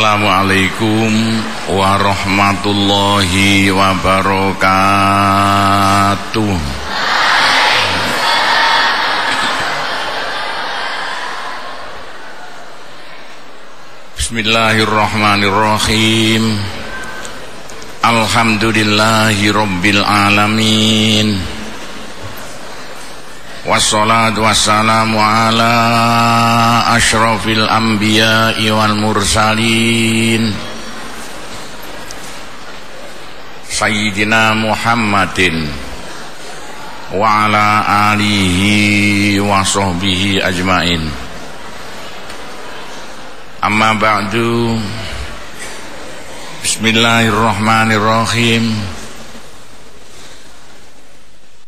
Assalamualaikum warahmatullahi wabarakatuh. Bismillahirrahmanirrahim. Alhamdulillahi Rabbil Alamin Wassalatu wassalamu ala ashrafil anbiya wal mursalin. Sayyidina Muhammadin Wa ala alihi wa sahbihi ajmain. Amma ba'du. Bismillahirrahmanirrahim.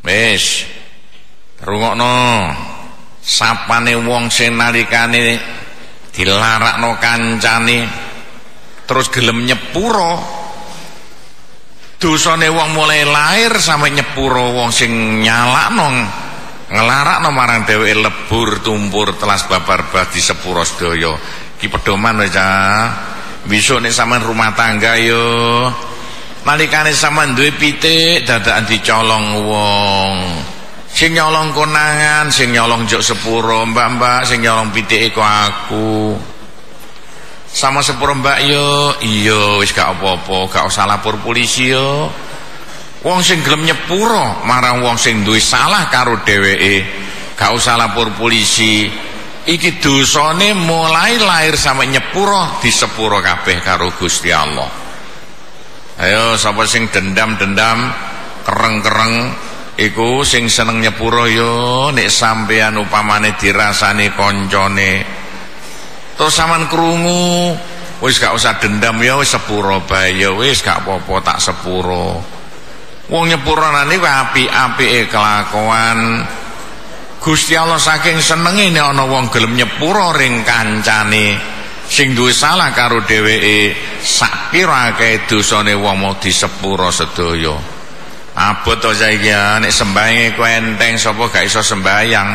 Wes Rungokno. Sapane wong sing nalikane dilarakno kancane terus gelem nyepuro. Dosane wong mulai lahir sampai nyepuro wong sing nyalakno ngelarakno marang dheweke lebur tumpur telas babar bah di sepuro sedaya. Iki pedoman wae besok nek rumah tangga yo. Nalikane sampean duwe pitik dadakan dicolong wong sing nyolong konangan sing nyolong jok sepuro mbak-mbak sing nyolong pitik aku. Sama sepuro mbak yo iya wis gak apa-apa gak usah lapor polisi yo. Wong sing gelem nyepuro marang wong sing duwe salah karo dheweke gak usah lapor polisi. Iki dosane mulai lahir sampai nyepuro di sepuro kabeh karo Gusti Allah. Ayo sapa sing dendam-dendam kereng-kereng iku sing seneng nyepuro yo nek sampean upamane dirasani koncone. Terus sampean krungu wis gak usah dendam ya wis sepuro bae ya wis gak apa-apa tak sepuro. Wong nyepurane kuwi apik-apike kelakuan. Gusti Allah saking senenge nek ana wong gelem nyepuro ring kancane sing duwe salah karo dheweke sak pira akeh dosane wong mau disepuro sedaya abot to saiki ya. Nek sembayange ku enteng sapa gak iso sembayang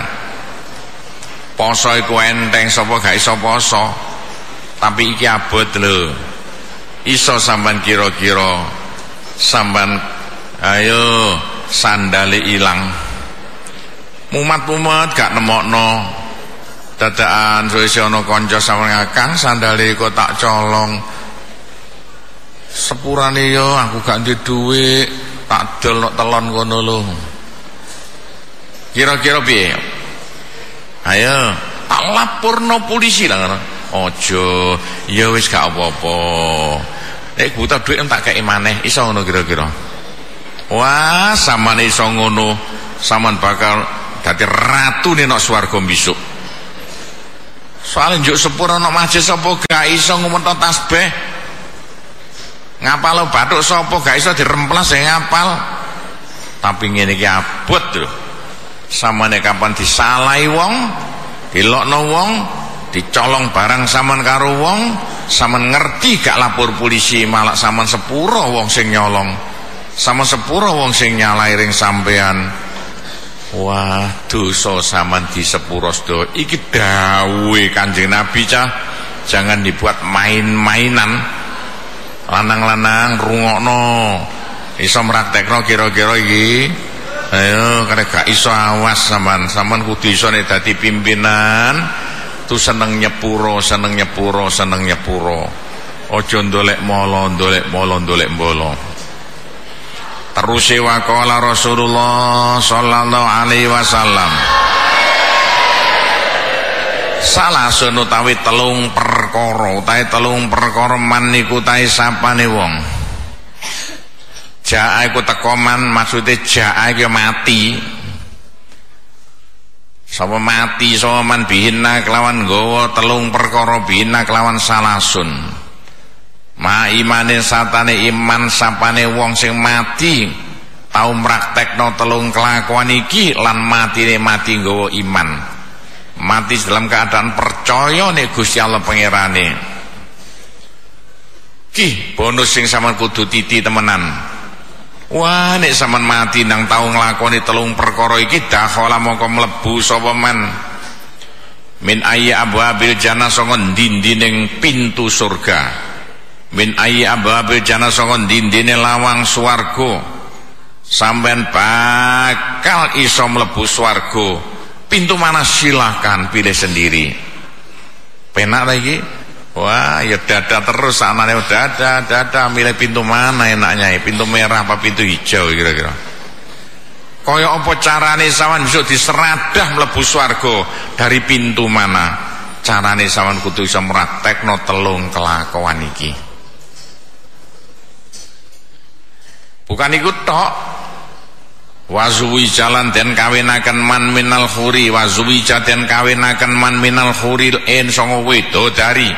poso iku enteng sapa gak iso poso? Tapi iki abot lho. Iso sampean kira-kira. Sampean ayo sandale ilang. Mumat-mumat gak nemokno. Dadakan suwe ana kanca sampean ngakang sandale kok tak colong. Sepurane yo aku gak duwe dhuwit tak dol nok telon kono lho. Kira-kira piye? Ayo. Tak laporno polisi lah aja ya wis gak apa-apa. Nek buta dhuwit tak kei maneh iso ngono kira-kira? Wah samane iso ngono. Saman bakal dadi ratu nek nok swarga besok soalnya njuk sepuro nok masjid sapa gak iso ngumet tasbih ngapal lo batuk sopo gak iso diremplas sing ngapal. Tapi ngene iki abot lho. Samane kapan disalahi wong dilokno wong dicolong barang saman karo wong saman ngerti gak lapor polisi malah saman sepuro wong sing nyolong. Sama sepuro wong sing nyalai ring sampean. Wah dosa saman di sepuro sedo iki dawe kanjeng nabi cah. Jangan dibuat main-mainan lanang-lanang rungokno. Iso mraktekno kira-kira iki? Ayo karek gak iso awas sampean. Sampean kudu iso nek dadi pimpinan tu seneng nyepuro seneng nyepuro seneng nyepuro. Aja ndolek molo ndolek molo ndolek mbolo terus waqala Rasulullah sallallahu alaihi wasallam. Salah utawi telung perkara utawi telung perkara man niku utawi sapane wong. Jaa iku teko man maksude jaa iku mati. Sapa mati sapa man bihina kelawan nggawa telung perkara bihina kelawan salasun. Ma imane satane iman sapane wong sing mati tau praktekno telung kelakuan iki lan matine mati nggawa iman mati dalam keadaan percaya nih Gusti Allah pangerane. Ki bonus sing sampean kudu titi temenan. Wah nek sampean mati nang tau nglakoni telung perkara iki dakhala mongko mlebu sapa man min ayyi abwabil jannah sanga dindining pintu surga. Min ayyi abwabil jannah sanga dindine lawang swarga. Sampean bakal iso mlebu swarga pintu mana? Silahkan pilih sendiri. Penak lagi wah ya dada terus anaknya dada dada milih pintu mana enaknya? Ya pintu merah apa pintu hijau kira-kira. Kaya apa carane sawan bisa diseradah mlebu swarga? Dari pintu mana? Carane sawan kudu iso no telung kelakuan iki. Bukan ikut tok Wazuwi jalan dan kawinakan man minal khuri. Wazuwi dan kawinakan man minal khuri in songo wedo dari.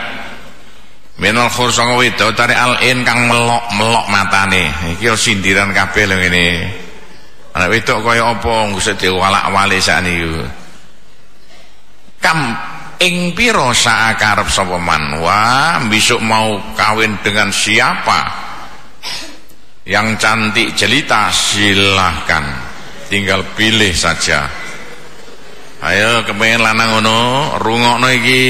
Minal khur songo wedo dari al in kang melok melok matane. Iki sindiran kabeh lho ngene. Anak wedok kaya apa? Ngusik diwalak-walik sakniku. Kam ing pira saakarep sapa man wah besok mau kawin dengan siapa yang cantik jelita silahkan. Tinggal pilih saja. Ayo kepengen lanang ngono rungokno iki.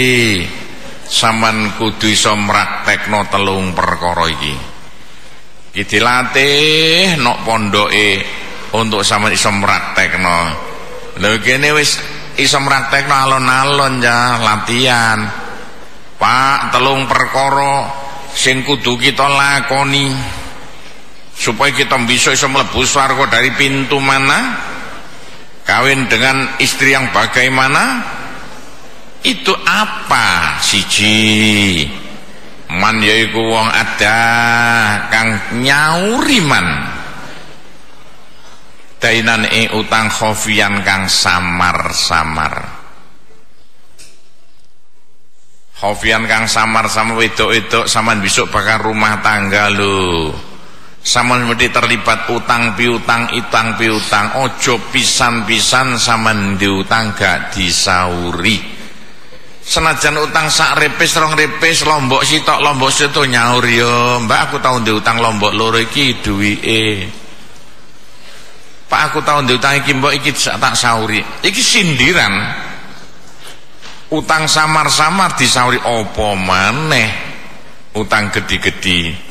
Sampean kudu iso mraktekno telung perkara iki. Iki dilatih nok pondoke untuk sampean iso mraktekno. Lho kene wis iso mraktekno alon-alon ya latihan. Pak telung perkara sing kudu kita lakoni supaya kita bisa bisa melebu swarga dari pintu mana kawin dengan istri yang bagaimana itu apa siji? Man yaiku wong ada kang nyauri man. Dainan e utang khofian kang samar-samar. Khofian kang samar-samar wedok-wedok saman besok bakal rumah tangga loh Saman mesti terlibat utang piutang itang piutang. Ojo pisan-pisan saman diutang gak disauri. Senajan utang sak repes rong repes lombok sitok lombok situ nyaur yo. Mbak aku tahu diutang lombok loro iki duwike. Pak aku tahu diutang iki mbok iki tak sauri. Iki sindiran. Utang samar-samar disauri opo maneh? Utang gede-gede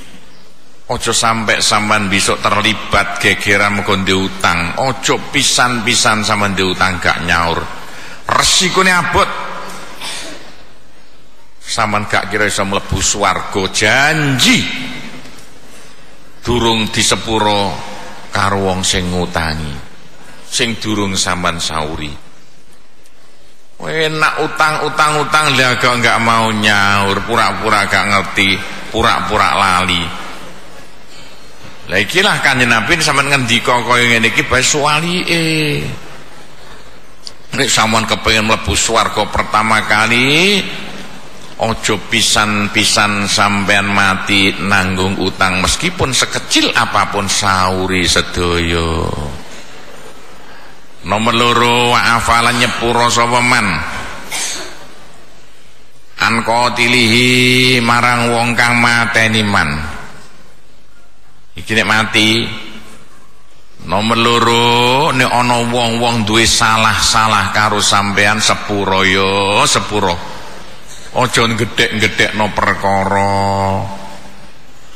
Ojo sampai sampean besok terlibat gegeran mengko utang. Ojo pisan-pisan sampean utang gak nyaur. Resikone abot. Sampean gak kira iso mlebu swarga janji. Durung di sepuro karo wong sing ngutangi. Sing durung sampean sauri. Enak utang-utang-utang lah gak gak mau nyaur, pura-pura gak ngerti, pura-pura lali. Lah ikilah kanjeng Nabi sampean ngendika kaya ngene iki bae suwalike. Nek sampean kepengin mlebu swarga pertama kali ojo pisan-pisan sampean mati nanggung utang meskipun sekecil apa pun sauri sedaya. Nomor loro wa afalan nyepuro sapa man. An tilihi marang wong kang mateni man iki nek mati. Nomor loro nek ana wong-wong duwe salah-salah karo sampean sepuro yo sepuro. Aja gedhek-gedhekno perkara.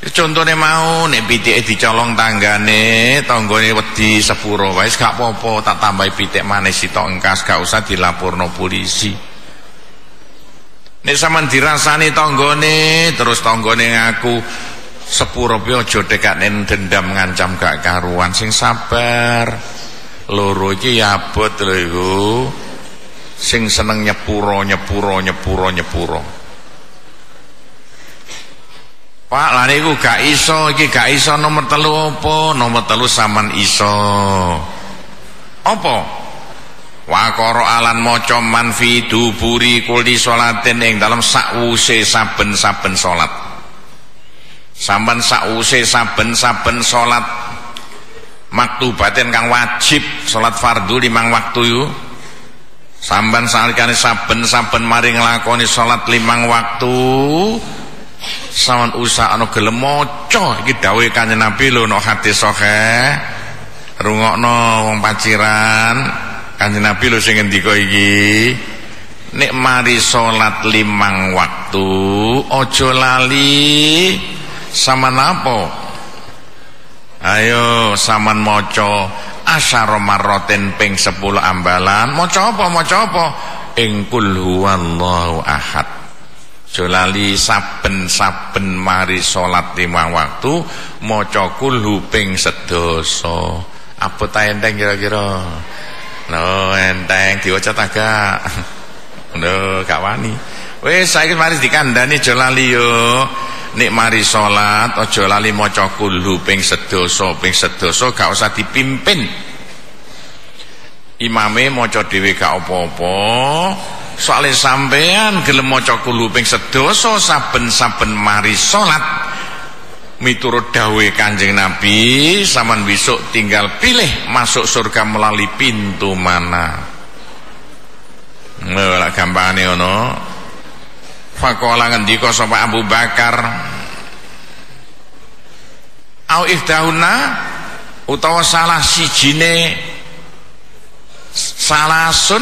Ya, Contohnya mau nek pitike dicolong tanggane, tanggane wedi sepuro wae gak apa-apa, tak tambahi pitik maneh sitok engkas gak usah dilaporno polisi. Nek sampean dirasani tanggane terus tanggane ngaku sepuro piye aja tekane dendam ngancam gak karuan. Sing sabar. Loro iki abot lho iku sing seneng nyepuro nyepuro nyepuro nyepuro. Pak lan iku gak iso iki gak iso nomor telu apa? Nomor telu saman iso. Apa? Wakoro alan maca manfi duburi kuldi salatin ing dalam sakwuse saben-saben salat sampan sause saben-saben salat maktubaten kang wajib salat fardu limang waktu yu. Sampan salikane saben-saben mari nglakoni salat limang waktu. Sawan usah ana gelem maca. Iki dawuhe kanjeng Nabi lho no hadis sahih. Rungokno wong paciran. Kanjeng Nabi lho sing ngendika iki. Nek mari salat limang waktu ojo lali sama napo ayo saman moco asyara marraten ping 10 ambalan maca apa maca apa ing huwallahu ahad Jolali saben-saben mari salat lima waktu maca kulhu ping sedoso. Apa ta enteng kira-kira? No enteng diwaca tagak. Lho, gak wani. Wis saiki mari dikandani aja lali yo. Nek mari salat aja lali maca kulhu ping sedasa, ping sedasa gak usah dipimpin. Imame maca dhewe gak apa-apa. Soale sampean gelem maca kulhu ping sedasa saben-saben mari salat miturut dawuhe Kanjeng Nabi, saman besok tinggal pilih masuk surga melalui pintu mana. Lha gampangane ngono. Faqala ngendika sapa Abu Bakar Au ihdahuna utawa salah sijine salasun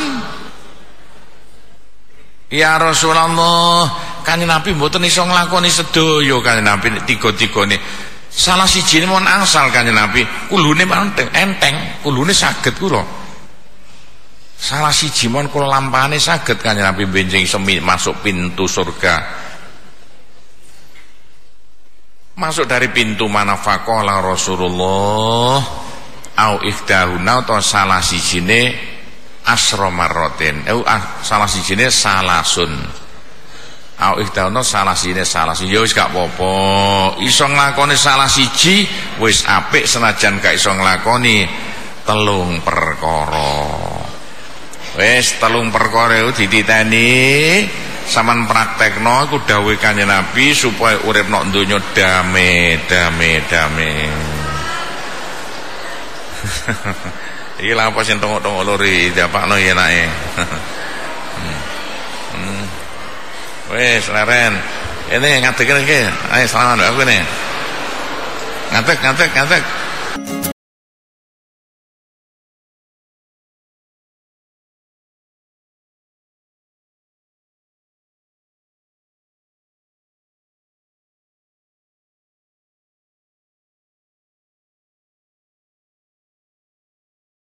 Ya Rasulullah, kanjeng Nabi mboten iso nglakoni sedaya kanjeng Nabi tiga-tigane. Salah sijine mon angsal kanjeng Nabi, kulune enteng, kulune saged kula. Salah si mon kula lampane saged kanjeng Nabi benjing semi masuk pintu surga. Masuk dari pintu mana faqala Rasulullah au ihdahuna atau salah sijine asra marratin. Eh ah, salah sijine salasun. Au ihdahuna salah sijine salasun. Ya wis gak apa-apa. Iso nglakoni salah siji wis apik senajan gak iso nglakoni telung perkara. Wis telung perkara iku dititeni sampean praktekno iku dawuh Kanjeng Nabi supaya urip nok donya dame dame dame. Iki lha apa sing tongok-tongok lori diapakno ya enake. hmm. hmm. Wis leren. Ini ngadeg iki. Ayo selamat aku ini. Ngadeg ngadeg ngadeg.